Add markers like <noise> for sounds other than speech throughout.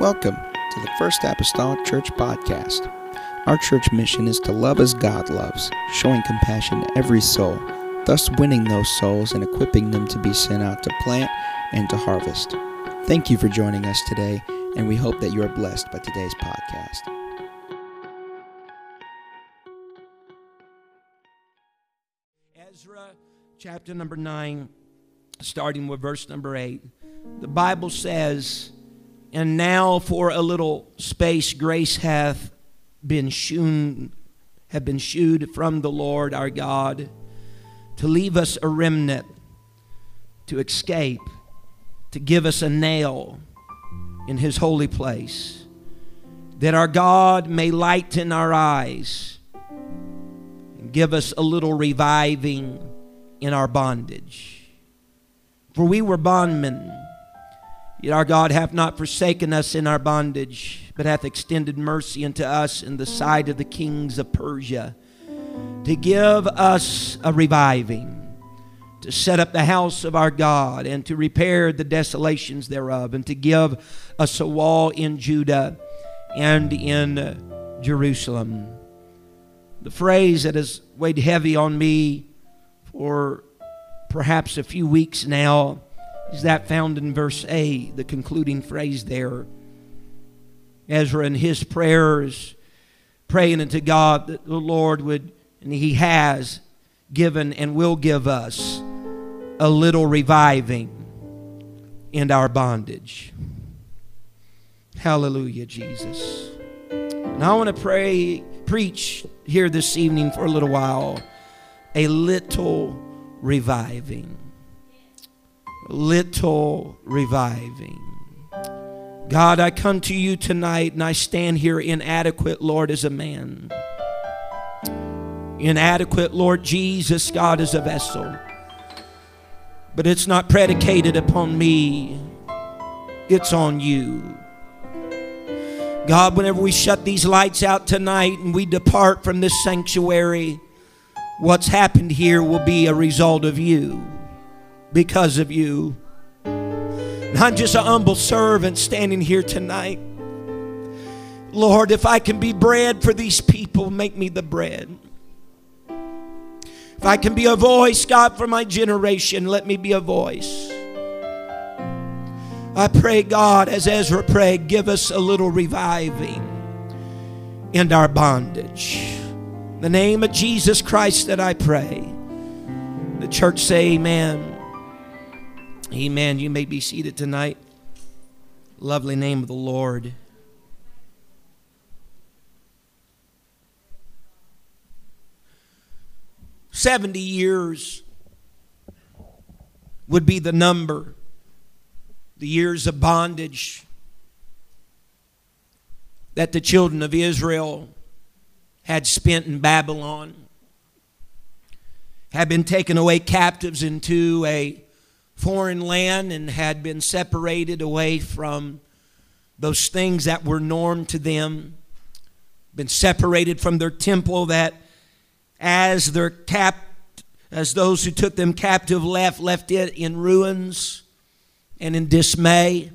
Welcome to the First Apostolic Church Podcast. Our church mission is to love as God loves, showing compassion to every soul, thus winning those souls and equipping them to be sent out to plant and to harvest. Thank you for joining us today, and we hope that you are blessed by today's podcast. Ezra chapter number 9, starting with verse number 8. The Bible says, And now for a little space grace hath been shewn, have been shewed from the Lord our God to leave us a remnant, to escape, to give us a nail in his holy place, that our God may lighten our eyes and give us a little reviving in our bondage. For we were bondmen, yet our God hath not forsaken us in our bondage, but hath extended mercy unto us in the sight of the kings of Persia, to give us a reviving, to set up the house of our God, and to repair the desolations thereof, and to give us a wall in Judah and in Jerusalem. The phrase that has weighed heavy on me for perhaps a few weeks now is that found in verse A, the concluding phrase there. Ezra in his prayers praying unto God that the Lord would, and he has given and will give us a little reviving in our bondage. Hallelujah, Jesus. Now I want to pray, preach here this evening for a little while a little reviving. Little reviving. God, I come to you tonight and I stand here inadequate, Lord, as a man. Inadequate, Lord Jesus, God, as a vessel. But it's not predicated upon me, it's on you. God, whenever we shut these lights out tonight and we depart from this sanctuary, what's happened here will be a result of you, because of you. I'm just a humble servant standing here tonight. Lord, if I can be bread for these people, make me the bread. If I can be a voice, God, for my generation, let me be a voice. I pray, God, as Ezra prayed, give us a little reviving in our bondage. In the name of Jesus Christ that I pray. The church say amen. Amen. You may be seated tonight. Lovely name of the Lord. Seventy years would be the number, the years of bondage that the children of Israel had spent in Babylon, had been taken away captives into a foreign land and had been separated away from those things that were norm to them, been separated from their temple that as their cap as those who took them captive left left it in ruins and in dismay.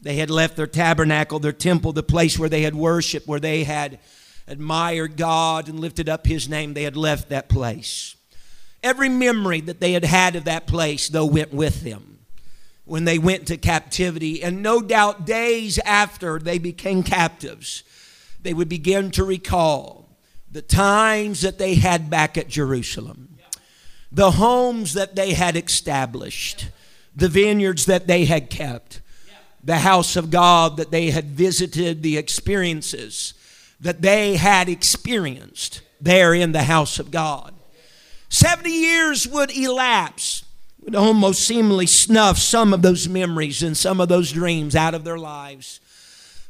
They had left their tabernacle, their temple, the place where they had worshiped, where they had admired God and lifted up His name, they had left that place. Every memory that they had had of that place, though, went with them when they went to captivity. And no doubt, days after they became captives, they would begin to recall the times that they had back at Jerusalem, the homes that they had established, the vineyards that they had kept, the house of God that they had visited, the experiences that they had experienced there in the house of God. 70 years would elapse, would almost seemingly snuff some of those memories and some of those dreams out of their lives.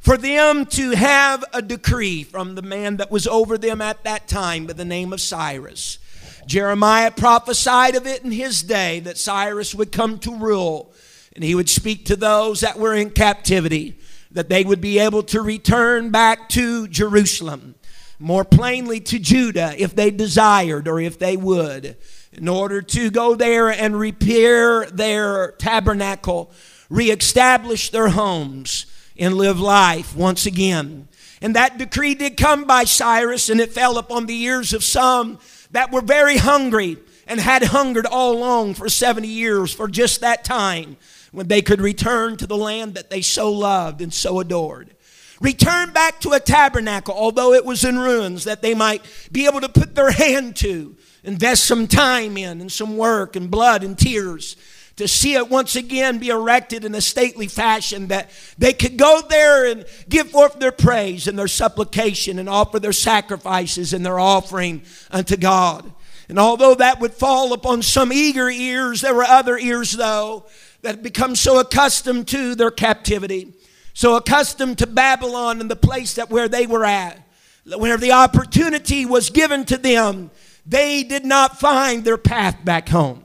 For them to have a decree from the man that was over them at that time by the name of Cyrus. Jeremiah prophesied of it in his day that Cyrus would come to rule and he would speak to those that were in captivity that they would be able to return back to Jerusalem, more plainly to Judah if they desired or if they would, in order to go there and repair their tabernacle, reestablish their homes, and live life once again. And that decree did come by Cyrus, and it fell upon the ears of some that were very hungry and had hungered all along for 70 years for just that time when they could return to the land that they so loved and so adored. Return back to a tabernacle, although it was in ruins, that they might be able to put their hand to, invest some time in, and some work and blood and tears to see it once again be erected in a stately fashion that they could go there and give forth their praise and their supplication and offer their sacrifices and their offering unto God. And although that would fall upon some eager ears, there were other ears, though, that had become so accustomed to their captivity, so accustomed to Babylon and the place that where they were at. Whenever the opportunity was given to them, they did not find their path back home.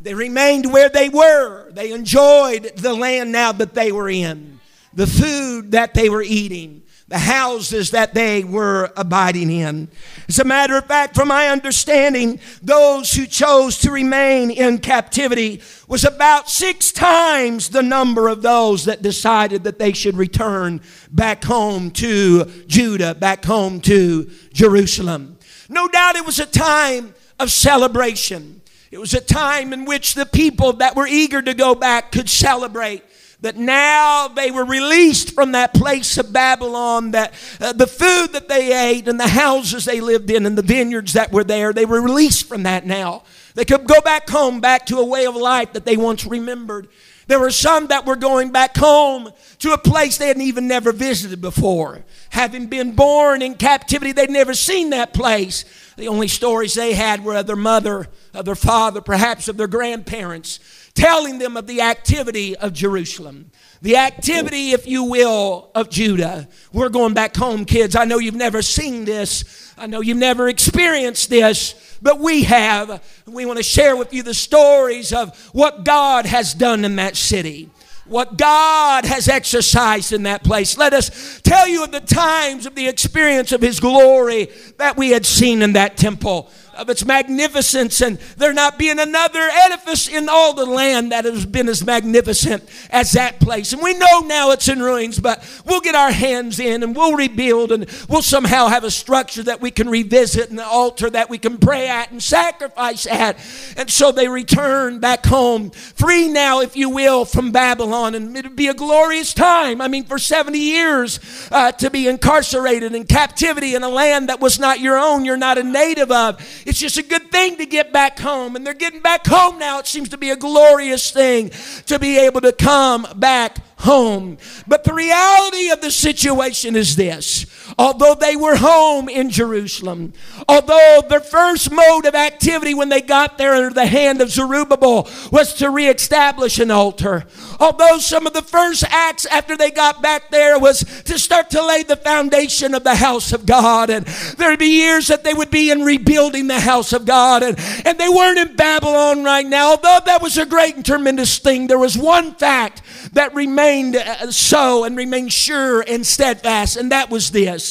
They remained where they were. They enjoyed the land now that they were in, the food that they were eating, the houses that they were abiding in. As a matter of fact, from my understanding, those who chose to remain in captivity was about six times the number of those that decided that they should return back home to Judah, back home to Jerusalem. No doubt it was a time of celebration. It was a time in which the people that were eager to go back could celebrate that now they were released from that place of Babylon, that uh, the food that they ate and the houses they lived in and the vineyards that were there, they were released from that now. They could go back home, back to a way of life that they once remembered. There were some that were going back home to a place they had even never visited before. Having been born in captivity, they'd never seen that place. The only stories they had were of their mother, of their father, perhaps of their grandparents telling them of the activity of Jerusalem. The activity, if you will, of Judah. We're going back home, kids. I know you've never seen this. I know you've never experienced this, but we have. We want to share with you the stories of what God has done in that city what God has exercised in that place. Let us tell you of the times of the experience of His glory that we had seen in that temple of its magnificence, and there not being another edifice in all the land that has been as magnificent as that place. And we know now it's in ruins, but we'll get our hands in and we'll rebuild, and we'll somehow have a structure that we can revisit and an altar that we can pray at and sacrifice at. And so they return back home, free now, if you will, from Babylon, and it'll be a glorious time. I mean, for 70 years uh, to be incarcerated in captivity in a land that was not your own, you're not a native of. It's just a good thing to get back home. And they're getting back home now. It seems to be a glorious thing to be able to come back home. But the reality of the situation is this although they were home in Jerusalem, although their first mode of activity when they got there under the hand of Zerubbabel was to reestablish an altar, although some of the first acts after they got back there was to start to lay the foundation of the house of God, and there'd be years that they would be in rebuilding the house of God, and, and they weren't in Babylon right now, although that was a great and tremendous thing. There was one fact that remained uh, so and remained sure and steadfast, and that was this.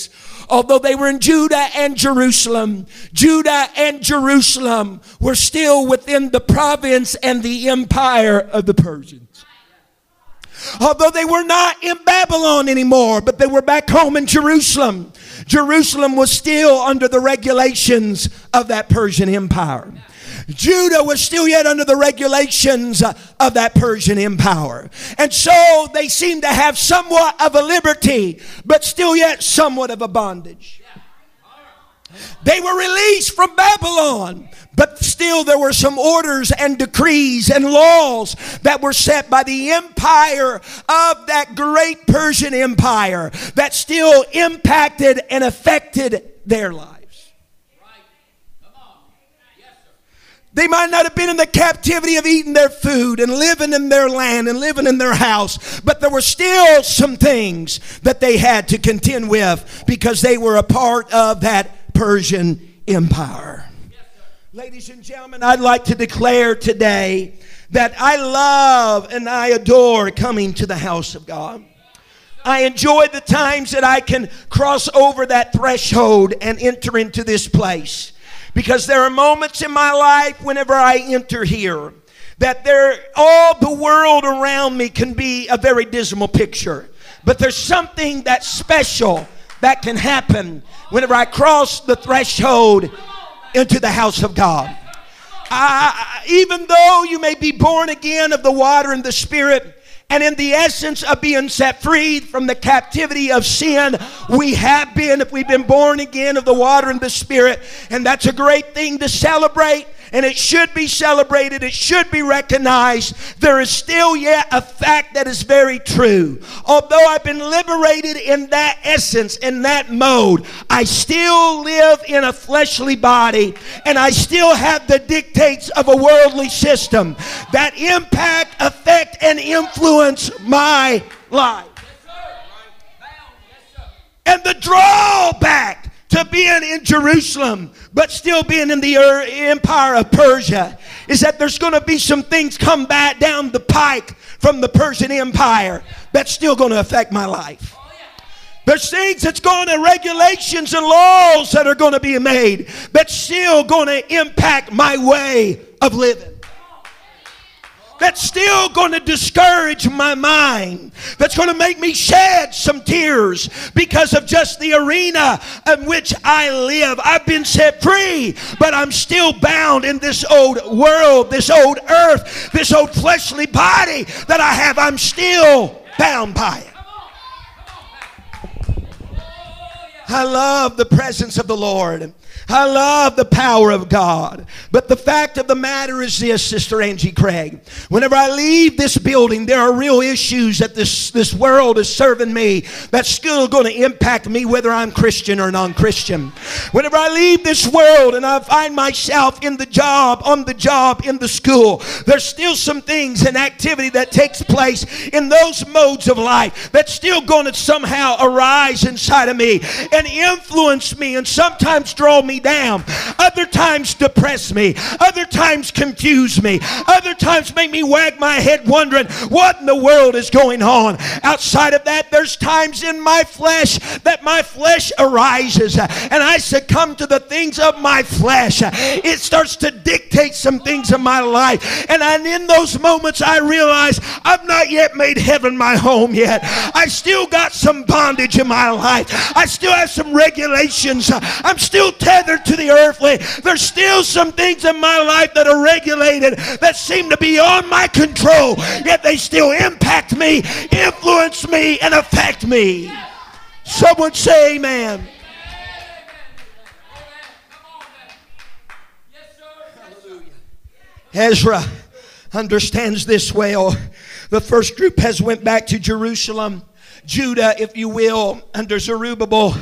Although they were in Judah and Jerusalem, Judah and Jerusalem were still within the province and the empire of the Persians. Although they were not in Babylon anymore, but they were back home in Jerusalem, Jerusalem was still under the regulations of that Persian empire. Judah was still yet under the regulations uh, of that Persian empire. And so they seemed to have somewhat of a liberty, but still yet somewhat of a bondage. They were released from Babylon, but still there were some orders and decrees and laws that were set by the empire of that great Persian empire that still impacted and affected their lives. They might not have been in the captivity of eating their food and living in their land and living in their house, but there were still some things that they had to contend with because they were a part of that Persian empire. Ladies and gentlemen, I'd like to declare today that I love and I adore coming to the house of God. I enjoy the times that I can cross over that threshold and enter into this place. Because there are moments in my life whenever I enter here that there all the world around me can be a very dismal picture. But there's something that's special that can happen whenever I cross the threshold into the house of God. I, even though you may be born again of the water and the Spirit, and in the essence of being set free from the captivity of sin, we have been, if we've been born again of the water and the Spirit. And that's a great thing to celebrate and it should be celebrated, it should be recognized, there is still yet a fact that is very true. Although I've been liberated in that essence, in that mode, I still live in a fleshly body and I still have the dictates of a worldly system that impact, affect, and influence my life. And the drawback to being in Jerusalem, but still being in the er, empire of Persia, is that there's going to be some things come back down the pike from the Persian Empire that's still going to affect my life. There's things that's going to regulations and laws that are going to be made that's still going to impact my way of living that's still going to discourage my mind, that's going to make me shed some tears because of just the arena in which I live. I've been set free, but I'm still bound in this old world, this old earth, this old fleshly body that I have. I'm still bound by it. I love the presence of the Lord. I love the power of God. But the fact of the matter is this, Sister Angie Craig. Whenever I leave this building, there are real issues that this, this world is serving me that's still going to impact me whether I'm Christian or non Christian. Whenever I leave this world and I find myself in the job, on the job, in the school, there's still some things and activity that takes place in those modes of life that's still going to somehow arise inside of me and influence me and sometimes draw me down. Other times depress me. Other times confuse me. Other times make me wag my head wondering what in the world is going on. Outside of that, there's times in my flesh that my flesh arises and I succumb to the things of my flesh. It starts to dictate some things in my life. And in those moments, I realize I've not yet made heaven my home yet. I still got some bondage in my life. I still have some regulations. I'm still tethered to the earthly. There's still some things in my life that are regulated that seem to be on my control, yet they still impact me, influence me, and affect me. Someone say amen. Ezra understands this well. The first group has went back to Jerusalem. Judah, if you will, under Zerubbabel,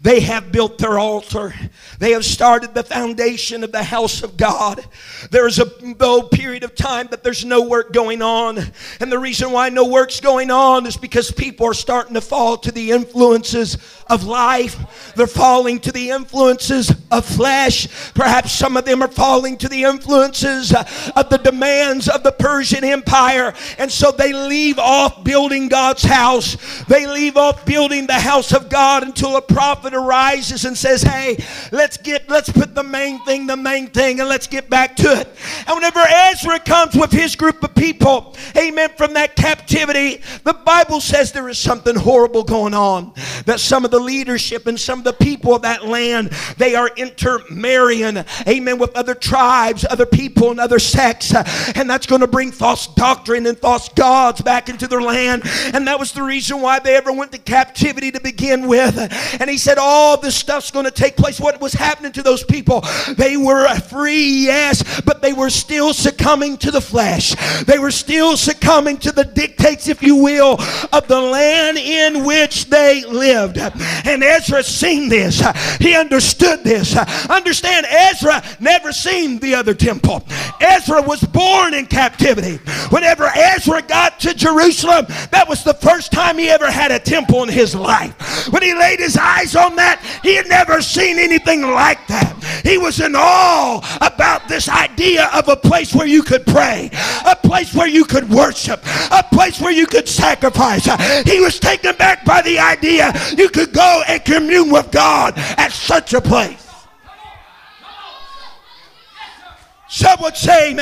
they have built their altar. They have started the foundation of the house of God. There's a though period of time that there's no work going on. And the reason why no work's going on is because people are starting to fall to the influences of life. They're falling to the influences of flesh. Perhaps some of them are falling to the influences of the demands of the Persian Empire. And so they leave off building God's house. They leave off building the house of God until a prophet arises and says, Hey, let's get let's put the main thing, the main thing, and let's get back to it. And whenever Ezra comes with his group of people, amen, from that captivity, the Bible says there is something horrible going on. That some of the leadership and some of the people of that land, they are intermarrying, amen, with other tribes, other people, and other sects. And that's going to bring false doctrine and false gods back into their land. And that was the reason why they ever went to captivity to begin with. And he said, All this stuff's going to take place. What was happening to those people? They were free, yes, but they were still succumbing to the flesh. They were still succumbing to the dictates, if you will, of the land in which they lived. And Ezra seen this. He understood this. Understand, Ezra never seen the other temple. Ezra was born in captivity. Whenever Ezra got to Jerusalem, that was the first time he ever had a temple in his life. When he laid his eyes on that, he had never seen anything like that. He was in awe about this idea of a place where you could pray, a place where you could worship, a place where you could sacrifice. He was taken back by the idea you could go and commune with God at such a place. Someone say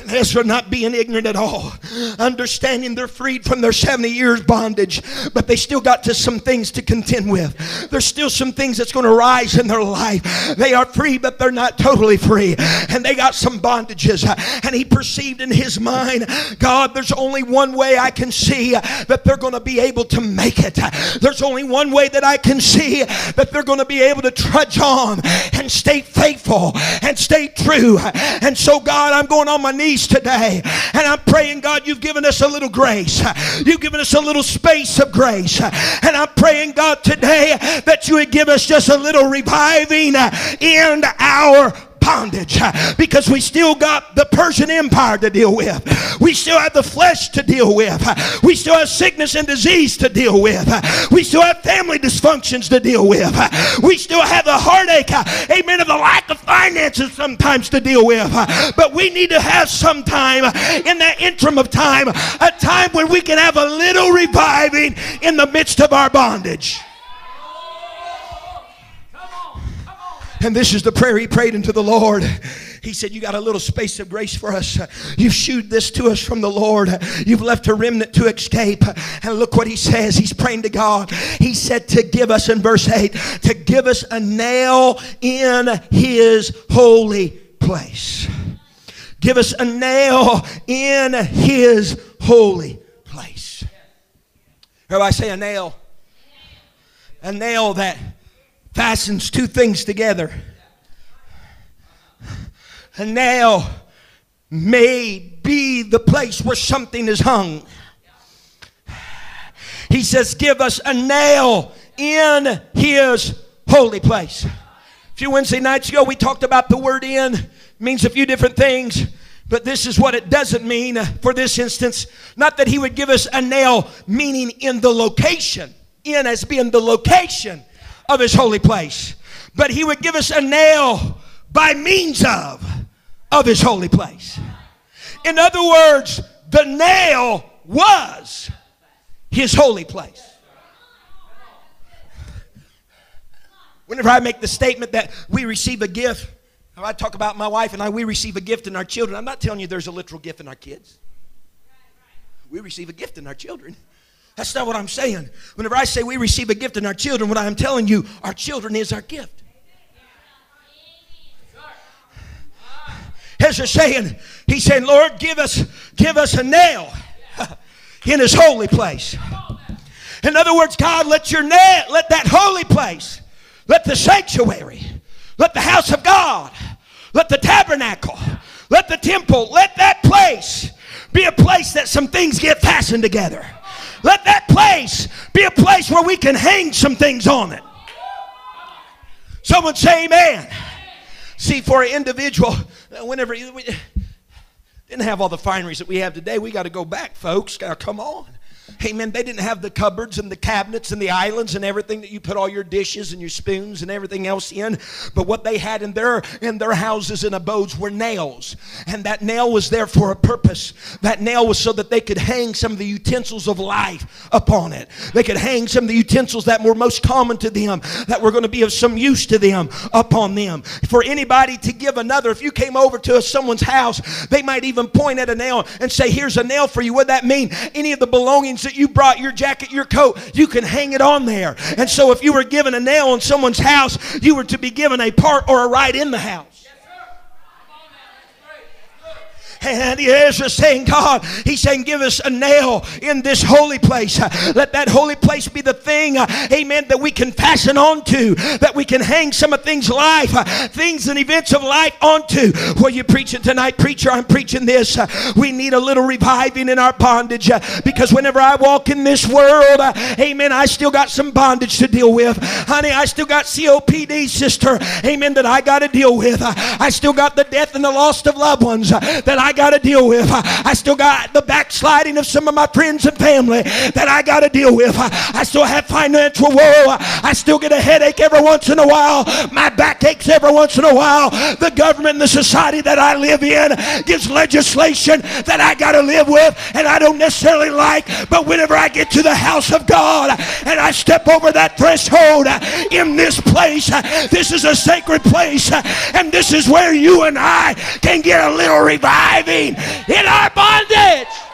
amen. Ezra not being ignorant at all, understanding they're freed from their 70 years bondage, but they still got to some things to contend with. There's still some things that's going to rise in their life. They are free, but they're not totally free. And they got some bondages. And he perceived in his mind, God, there's only one way I can see that they're going to be able to make it. There's only one way that I can see that they're going to be able to trudge on and stay faithful and stay true. And so, God, I'm going on my knees today and I'm praying, God, you've given us a little grace. You've given us a little space of grace. And I'm praying, God, today that you would give us just a little reviving in our bondage because we still got the Persian Empire to deal with. We still have the flesh to deal with. We still have sickness and disease to deal with. We still have family dysfunctions to deal with. We still have the heartache, amen, of the lack of finances sometimes to deal with. But we need to have some time in that interim of time, a time when we can have a little reviving in the midst of our bondage. And this is the prayer he prayed unto the Lord. He said, You got a little space of grace for us. You've shooed this to us from the Lord. You've left a remnant to escape. And look what he says. He's praying to God. He said, To give us, in verse 8, to give us a nail in his holy place. Give us a nail in his holy place. Everybody say a nail. A nail that fastens two things together. A nail may be the place where something is hung. He says, Give us a nail in his holy place. A few Wednesday nights ago, we talked about the word in, it means a few different things. But this is what it doesn't mean for this instance. Not that he would give us a nail, meaning in the location, in as being the location, of his holy place. But he would give us a nail by means of of his holy place. In other words, the nail was his holy place. Whenever I make the statement that we receive a gift, I talk about my wife and I, we receive a gift in our children. I'm not telling you there's a literal gift in our kids. We receive a gift in our children. That's not what I'm saying. Whenever I say we receive a gift in our children, what I'm telling you, our children is our gift. Ezra saying, he's saying, Lord, give us, give us a nail <laughs> in his holy place. In other words, God, let your nail, let that holy place, let the sanctuary, let the house of God, let the tabernacle, let the temple, let that place be a place that some things get fastened together. Let that place be a place where we can hang some things on it. Someone say amen. See, for an individual, whenever we didn't have all the fineries that we have today, we got to go back, folks. Now, come on. Amen. They didn't have the cupboards and the cabinets and the islands and everything that you put all your dishes and your spoons and everything else in. But what they had in their in their houses and abodes were nails. And that nail was there for a purpose. That nail was so that they could hang some of the utensils of life upon it. They could hang some of the utensils that were most common to them, that were going to be of some use to them upon them. For anybody to give another, if you came over to someone's house, they might even point at a nail and say, Here's a nail for you. What that mean? Any of the belongings that you brought, your jacket, your coat, you can hang it on there. And so if you were given a nail in someone's house, you were to be given a part or a right in the house. And is saying, God, he's saying, give us a nail in this holy place. Let that holy place be the thing, amen, that we can fasten onto, that we can hang some of things life, things and events of life onto. Well, you preaching tonight, preacher, I'm preaching this. We need a little reviving in our bondage because whenever I walk in this world, amen, I still got some bondage to deal with. Honey, I still got COPD, sister, amen, that I got to deal with. I still got the death and the loss of loved ones that I I got to deal with. I still got the backsliding of some of my friends and family that I got to deal with. I still have financial woe. I still get a headache every once in a while. My back aches every once in a while. The government and the society that I live in gives legislation that I got to live with and I don't necessarily like. But whenever I get to the house of God and I step over that threshold in this place, this is a sacred place and this is where you and I can get a little revival reviving in our bondage.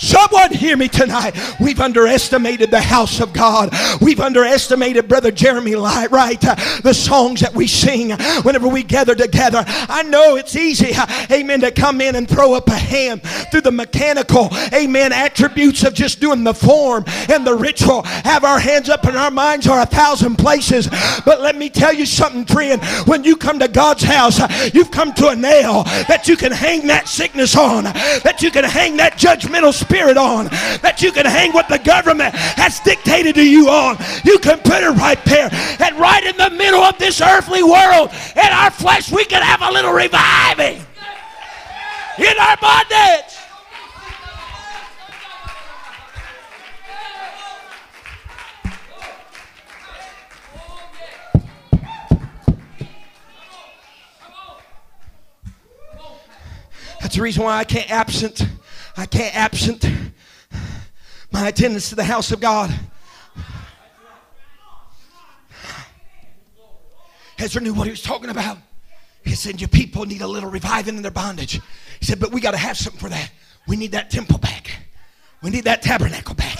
Someone hear me tonight. We've underestimated the house of God. We've underestimated Brother Jeremy Light, right? Uh, the songs that we sing whenever we gather together. I know it's easy, uh, amen, to come in and throw up a hand through the mechanical, amen, attributes of just doing the form and the ritual. Have our hands up and our minds are a thousand places. But let me tell you something, friend. When you come to God's house, uh, you've come to a nail that you can hang that sickness on, that you can hang that judgmental spirit spirit on, that you can hang what the government has dictated to you on. You can put it right there. And right in the middle of this earthly world, in our flesh, we can have a little reviving in our bondage. That's the reason why I can't absent I can't absent my attendance to the house of God. Ezra knew what he was talking about. He said, Your people need a little reviving in their bondage. He said, But we got to have something for that. We need that temple back. We need that tabernacle back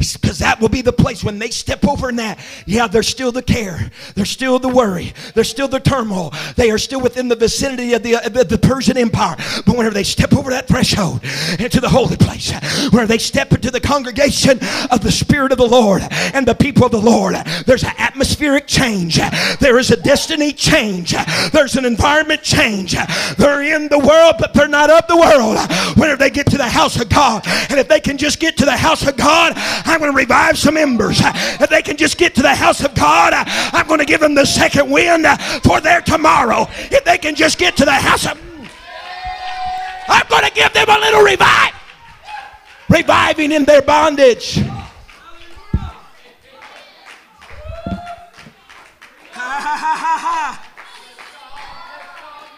because that will be the place when they step over in that. Yeah, there's still the care, there's still the worry, there's still the turmoil. They are still within the vicinity of the, uh, the Persian Empire. But whenever they step over that threshold into the holy place, where they step into the congregation of the Spirit of the Lord and the people of the Lord, there's an atmospheric change, there is a destiny change, there's an environment change. They're in the world, but they're not of the world. Whenever they get to the house of God, and if they can just get to the house of God, I'm going to revive some embers. If they can just get to the house of God, I'm going to give them the second wind for their tomorrow. If they can just get to the house of I'm going to give them a little revive. Reviving in their bondage. <laughs>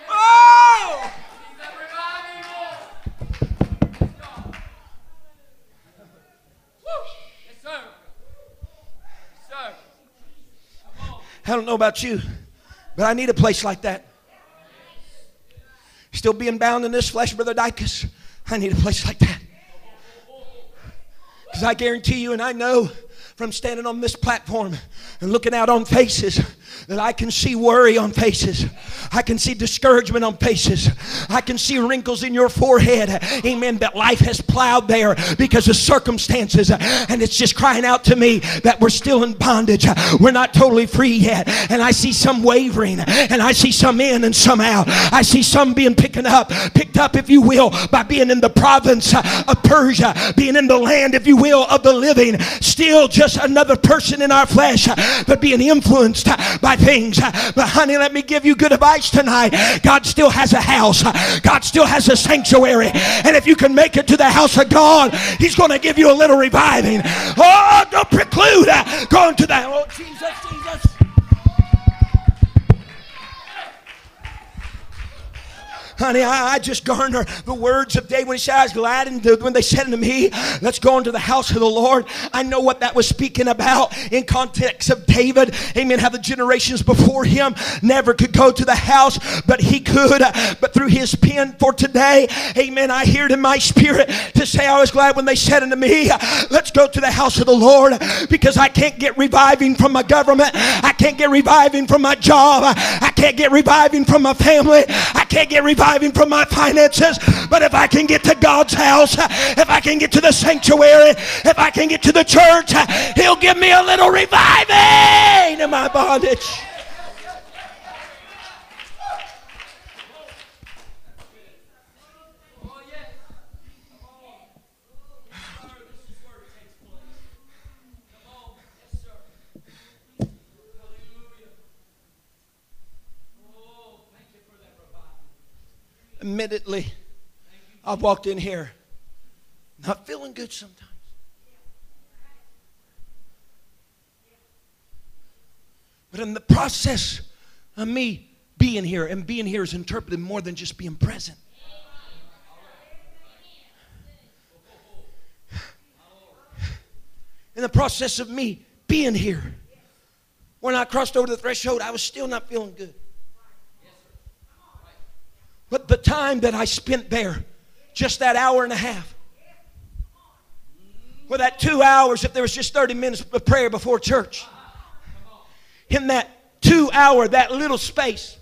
oh! I don't know about you, but I need a place like that. Still being bound in this flesh, Brother Dykus, I need a place like that. Because I guarantee you, and I know from standing on this platform and looking out on faces that I can see worry on faces. I can see discouragement on faces. I can see wrinkles in your forehead. Amen. That life has plowed there because of circumstances. And it's just crying out to me that we're still in bondage. We're not totally free yet. And I see some wavering. And I see some in and some out. I see some being picking up, picked up, if you will, by being in the province of Persia, being in the land, if you will, of the living. Still just another person in our flesh, but being influenced by things. But honey, let me give you good advice tonight. God still has a house. God still has a sanctuary. And if you can make it to the house of God, He's going to give you a little reviving. Oh, don't preclude going to that. Oh, Jesus, Jesus. Honey, I, I just garner the words of David when he said, I was glad and when they said to me, let's go into the house of the Lord. I know what that was speaking about in context of David. Amen. How the generations before him never could go to the house, but he could. But through his pen for today, amen, I hear it in my spirit to say, I was glad when they said unto me, let's go to the house of the Lord because I can't get reviving from my government. I can't get reviving from my job. I can't get reviving from my family. I can't get reviving reviving from my finances. But if I can get to God's house, if I can get to the sanctuary, if I can get to the church, He'll give me a little reviving in my bondage. Admittedly, I walked in here not feeling good sometimes. But in the process of me being here, and being here is interpreted more than just being present. In the process of me being here, when I crossed over the threshold, I was still not feeling good. But the time that I spent there, just that hour and a half, or that two hours, if there was just 30 minutes of prayer before church, in that two hour, that little space,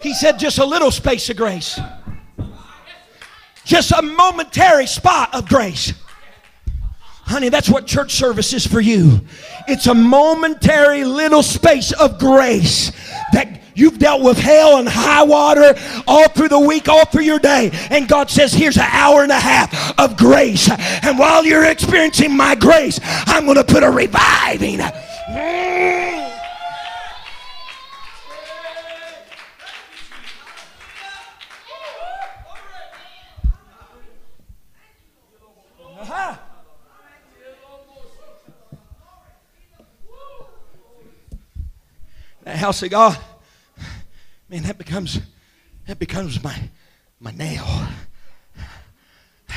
he said, just a little space of grace. Just a momentary spot of grace. Honey, that's what church service is for you. It's a momentary little space of grace that you've dealt with hell and high water all through the week, all through your day. And God says, Here's an hour and a half of grace. And while you're experiencing my grace, I'm going to put a reviving. House of God, man, that becomes that becomes my my nail. <sighs>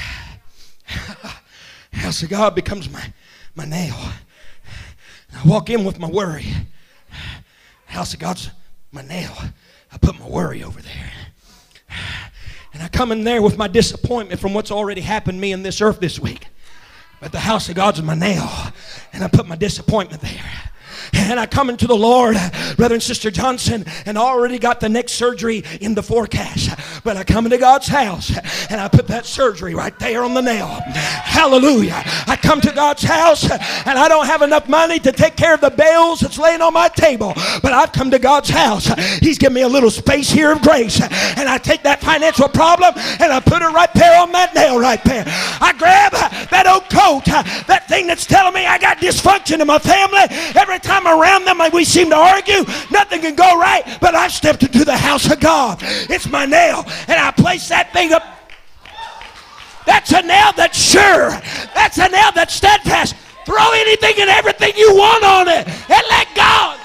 House of God becomes my my nail. And I walk in with my worry. House of God's my nail. I put my worry over there. And I come in there with my disappointment from what's already happened me in this earth this week. But the house of God's my nail. And I put my disappointment there and I come into the Lord, brother and sister Johnson, and already got the next surgery in the forecast. But I come into God's house and I put that surgery right there on the nail. Hallelujah. I come to God's house and I don't have enough money to take care of the bills that's laying on my table. But I've come to God's house. He's given me a little space here of grace. And I take that financial problem and I put it right there on that nail right there. I grab that old coat, that thing that's telling me I got dysfunction in my family. Every time I'm around them, we seem to argue. Nothing can go right. But I stepped into the house of God. It's my nail. And I place that thing up. That's a nail that's sure. That's a nail that's steadfast. Throw anything and everything you want on it and let God.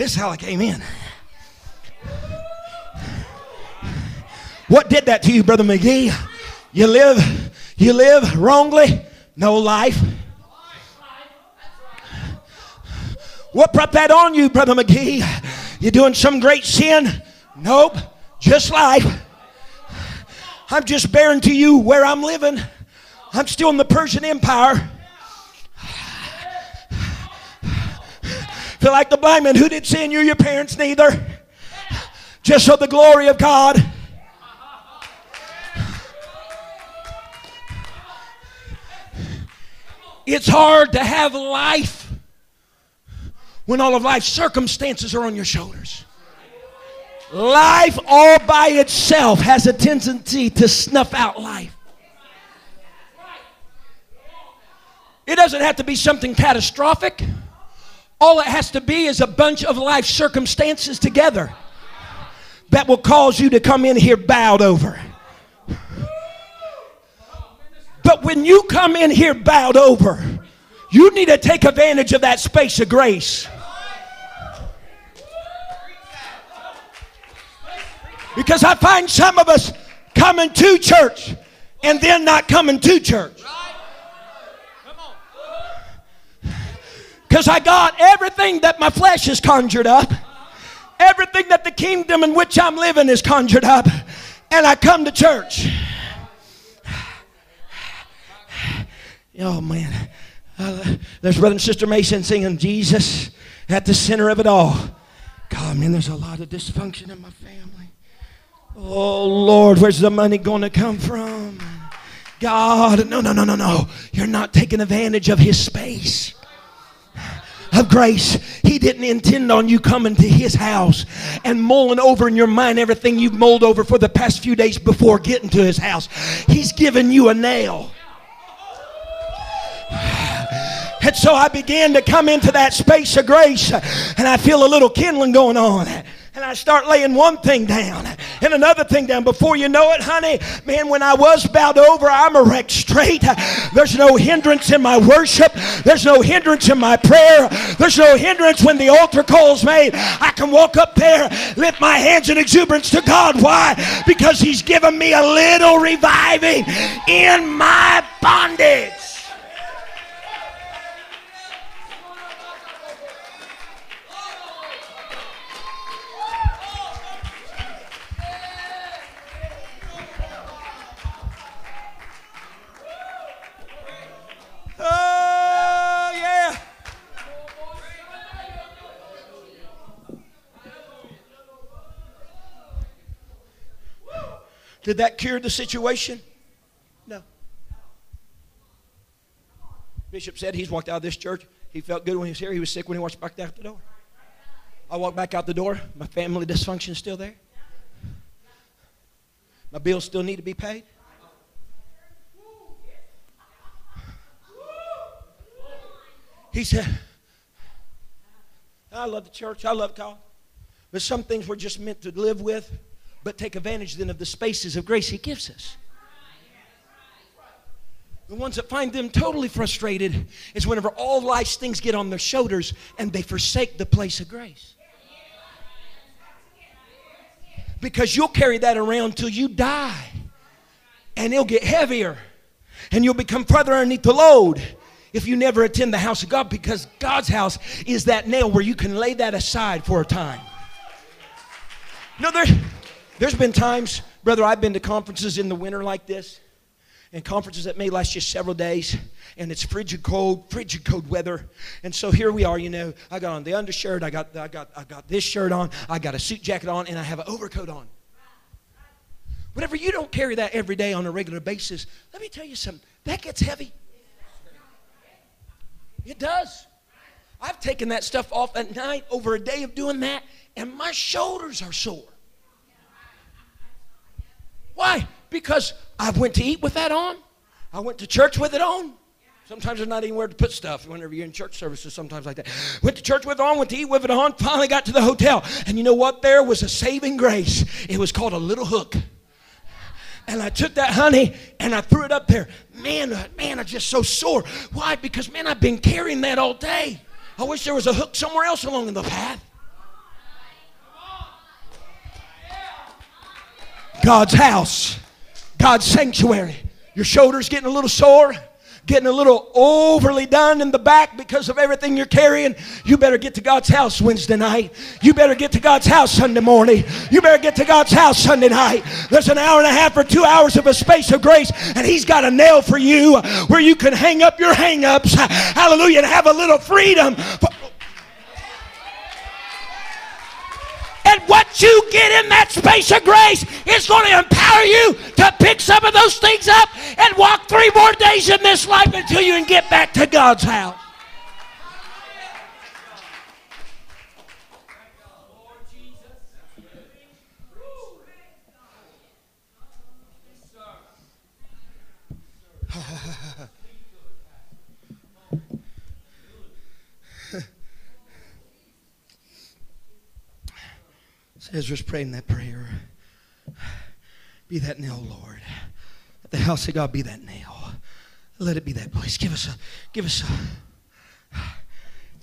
This is how I came in. What did that to you, Brother McGee? You live, you live wrongly, no life. What brought that on you, Brother McGee? You doing some great sin? Nope, just life. I'm just bearing to you where I'm living. I'm still in the Persian Empire. Feel like the blind man who did sin, you your parents neither. Just so the glory of God. It's hard to have life when all of life's circumstances are on your shoulders. Life all by itself has a tendency to snuff out life. It doesn't have to be something catastrophic. All it has to be is a bunch of life circumstances together that will cause you to come in here bowed over. But when you come in here bowed over, you need to take advantage of that space of grace. Because I find some of us coming to church and then not coming to church. Because I got everything that my flesh has conjured up, everything that the kingdom in which I'm living is conjured up, and I come to church. <sighs> Oh man, uh, there's brother and sister Mason singing Jesus at the center of it all. God, man, there's a lot of dysfunction in my family. Oh Lord, where's the money going to come from? God, no, no, no, no, no. You're not taking advantage of His space of grace. He didn't intend on you coming to his house and mulling over in your mind everything you've mulled over for the past few days before getting to his house. He's given you a nail. <sighs> And so I began to come into that space of grace, and I feel a little kindling going on. And I start laying one thing down, And another thing down before you know it, honey, man, when I was bowed over, I'm erect straight. There's no hindrance in my worship. There's no hindrance in my prayer. There's no hindrance when the altar call's made. I can walk up there, lift my hands in exuberance to God. Why? Because He's given me a little reviving in my bondage. Did that cure the situation? No. Bishop said he's walked out of this church. He felt good when he was here. He was sick when he walked back out the door. I walked back out the door. My family dysfunction is still there. My bills still need to be paid. He said, I love the church. I love God. But some things we're just meant to live with, but take advantage then of the spaces of grace He gives us. The ones that find them totally frustrated is whenever all life's things get on their shoulders and they forsake the place of grace. Because you'll carry that around till you die. And it'll get heavier. And you'll become further underneath the load if you never attend the house of God because God's house is that nail where you can lay that aside for a time. No, there, there's been times, brother, I've been to conferences in the winter like this, and conferences that may last just several days, and it's frigid cold, frigid cold weather. And so here we are, you know, I got on the undershirt, I got, I got, I got this shirt on, I got a suit jacket on, and I have an overcoat on. Whatever you don't carry that every day on a regular basis, let me tell you something, that gets heavy. It does. I've taken that stuff off at night over a day of doing that, and my shoulders are sore. Why? Because I went to eat with that on. I went to church with it on. Sometimes there's not anywhere to put stuff whenever you're in church services, sometimes like that. Went to church with it on, went to eat with it on, finally got to the hotel. And you know what? There was a saving grace. It was called a little hook. And I took that honey and I threw it up there. Man, uh, man, I'm just so sore. Why? Because, man, I've been carrying that all day. I wish there was a hook somewhere else along in the path. God's house, God's sanctuary. Your shoulders getting a little sore getting a little overly done in the back because of everything you're carrying, you better get to God's house Wednesday night. You better get to God's house Sunday morning. You better get to God's house Sunday night. There's an hour and a half or two hours of a space of grace, and He's got a nail for you where you can hang up your hang ups. Hallelujah, and have a little freedom. And what you get in that space of grace is going to empower you to pick some of those things up and walk three more days in this life until you can get back to God's house. Ezra's praying that prayer. Be that nail, Lord. Let the house of God be that nail. Let it be that place. Give us a, give us a,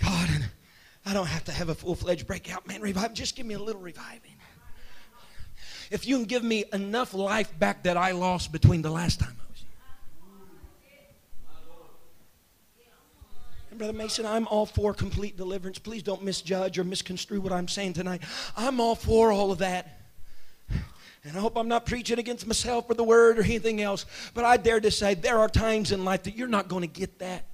God, and I don't have to have a full-fledged breakout, man, revive. Just give me a little reviving. If you can give me enough life back that I lost between the last time Brother Mason, I'm all for complete deliverance. Please don't misjudge or misconstrue what I'm saying tonight. I'm all for all of that. And I hope I'm not preaching against myself or the word or anything else. But I dare to say there are times in life that you're not going to get that.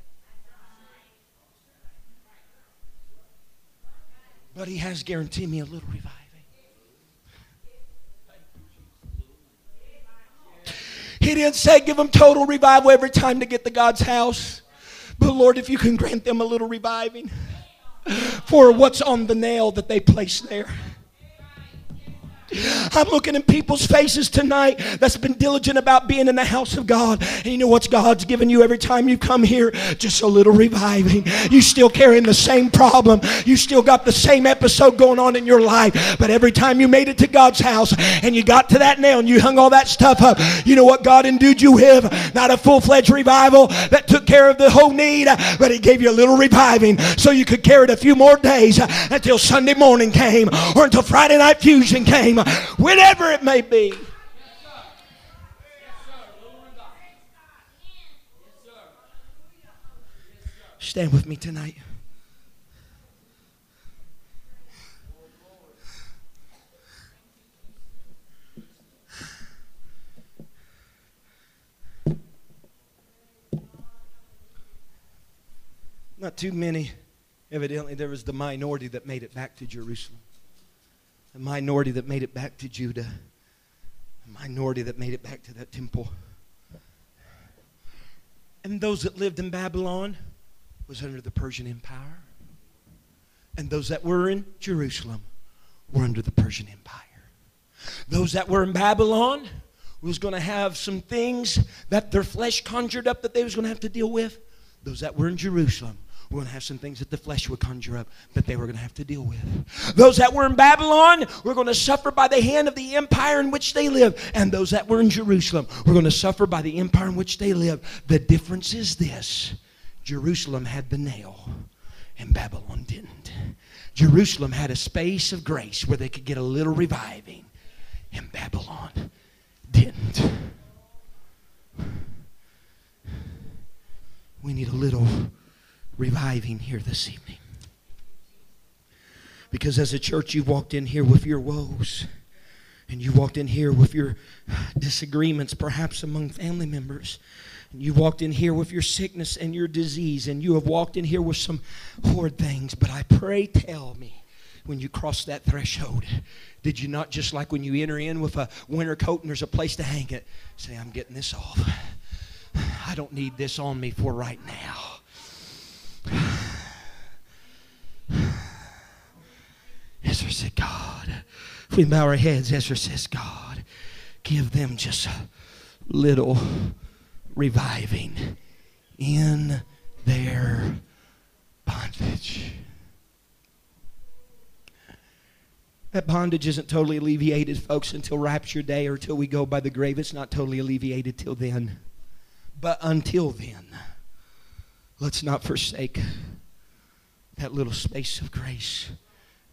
But he has guaranteed me a little reviving. He didn't say give them total revival every time to get to God's house. But Lord, if you can grant them a little reviving for what's on the nail that they place there. I'm looking in people's faces tonight that's been diligent about being in the house of God. And you know what God's given you every time you come here? Just a little reviving. You still carrying the same problem. You still got the same episode going on in your life. But every time you made it to God's house and you got to that nail and you hung all that stuff up, you know what God endued you with? Not a full-fledged revival that took care of the whole need, but He gave you a little reviving so you could carry it a few more days until Sunday morning came or until Friday night fusion came whenever it may be. Stand with me tonight. Not too many. Evidently, there was the minority that made it back to Jerusalem a minority that made it back to Judah, a minority that made it back to that temple. And those that lived in Babylon was under the Persian Empire. And those that were in Jerusalem were under the Persian Empire. Those that were in Babylon was going to have some things that their flesh conjured up that they was going to have to deal with. Those that were in Jerusalem we're going to have some things that the flesh would conjure up that they were going to have to deal with. Those that were in Babylon were going to suffer by the hand of the empire in which they live. And those that were in Jerusalem were going to suffer by the empire in which they live. The difference is this Jerusalem had the nail, and Babylon didn't. Jerusalem had a space of grace where they could get a little reviving, and Babylon didn't. We need a little reviving here this evening. Because as a church, you've walked in here with your woes. And you walked in here with your disagreements, perhaps among family members. And you walked in here with your sickness and your disease. And you have walked in here with some horrid things. But I pray, tell me, when you cross that threshold, did you not just like when you enter in with a winter coat and there's a place to hang it, say, I'm getting this off. I don't need this on me for right now. <sighs> Ezra said, God, if we bow our heads, Ezra says, God, give them just a little reviving in their bondage. That bondage isn't totally alleviated, folks, until rapture day or till we go by the grave. It's not totally alleviated till then. But until then, let's not forsake that little space of grace,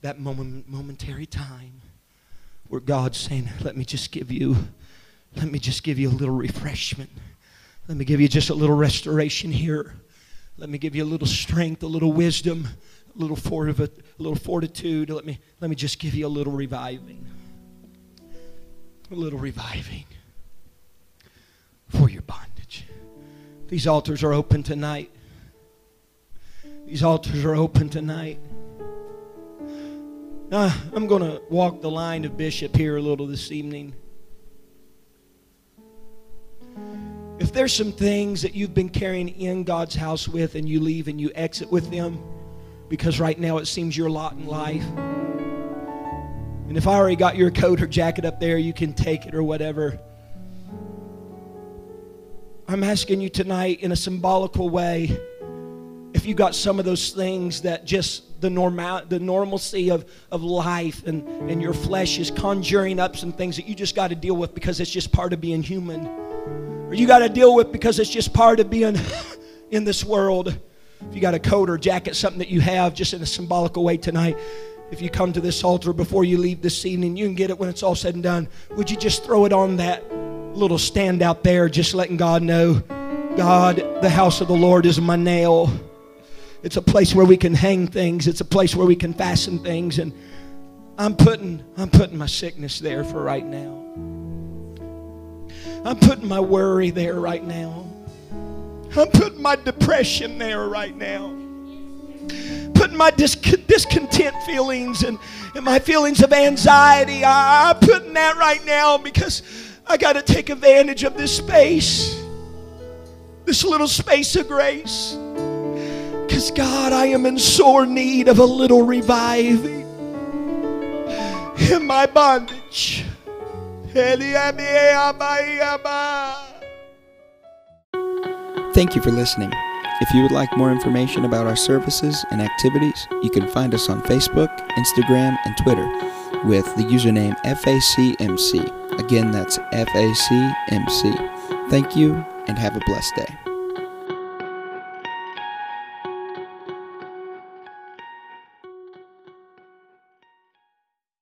that moment, momentary time where God's saying, Let me just give you, let me just give you a little refreshment. Let me give you just a little restoration here. Let me give you a little strength, a little wisdom, a little, a little fortitude. Let me, let me just give you a little reviving. A little reviving for your bondage. These altars are open tonight. These altars are open tonight. Now, I'm going to walk the line of Bishop here a little this evening. If there's some things that you've been carrying in God's house with and you leave and you exit with them because right now it seems your lot in life. And if I already got your coat or jacket up there, you can take it or whatever. I'm asking you tonight in a symbolical way if you got some of those things that just the normal the normalcy of, of life and, and your flesh is conjuring up some things that you just got to deal with because it's just part of being human. Or you got to deal with because it's just part of being <laughs> in this world. If you got a coat or jacket something that you have just in a symbolical way tonight if you come to this altar before you leave this evening you can get it when it's all said and done. Would you just throw it on that little stand out there just letting god know god the house of the lord is my nail it's a place where we can hang things. It's a place where we can fasten things. And I'm putting, I'm putting my sickness there for right now. I'm putting my worry there right now. I'm putting my depression there right now. Putting my discontent feelings and, and my feelings of anxiety. I, I'm putting that right now because I got to take advantage of this space, this little space of grace. Because, God, I am in sore need of a little reviving. in my bondage. Thank you for listening. If you would like more information about our services and activities, you can find us on Facebook, Instagram, and Twitter with the username FACMC. Again, that's FACMC. Thank you and have a blessed day.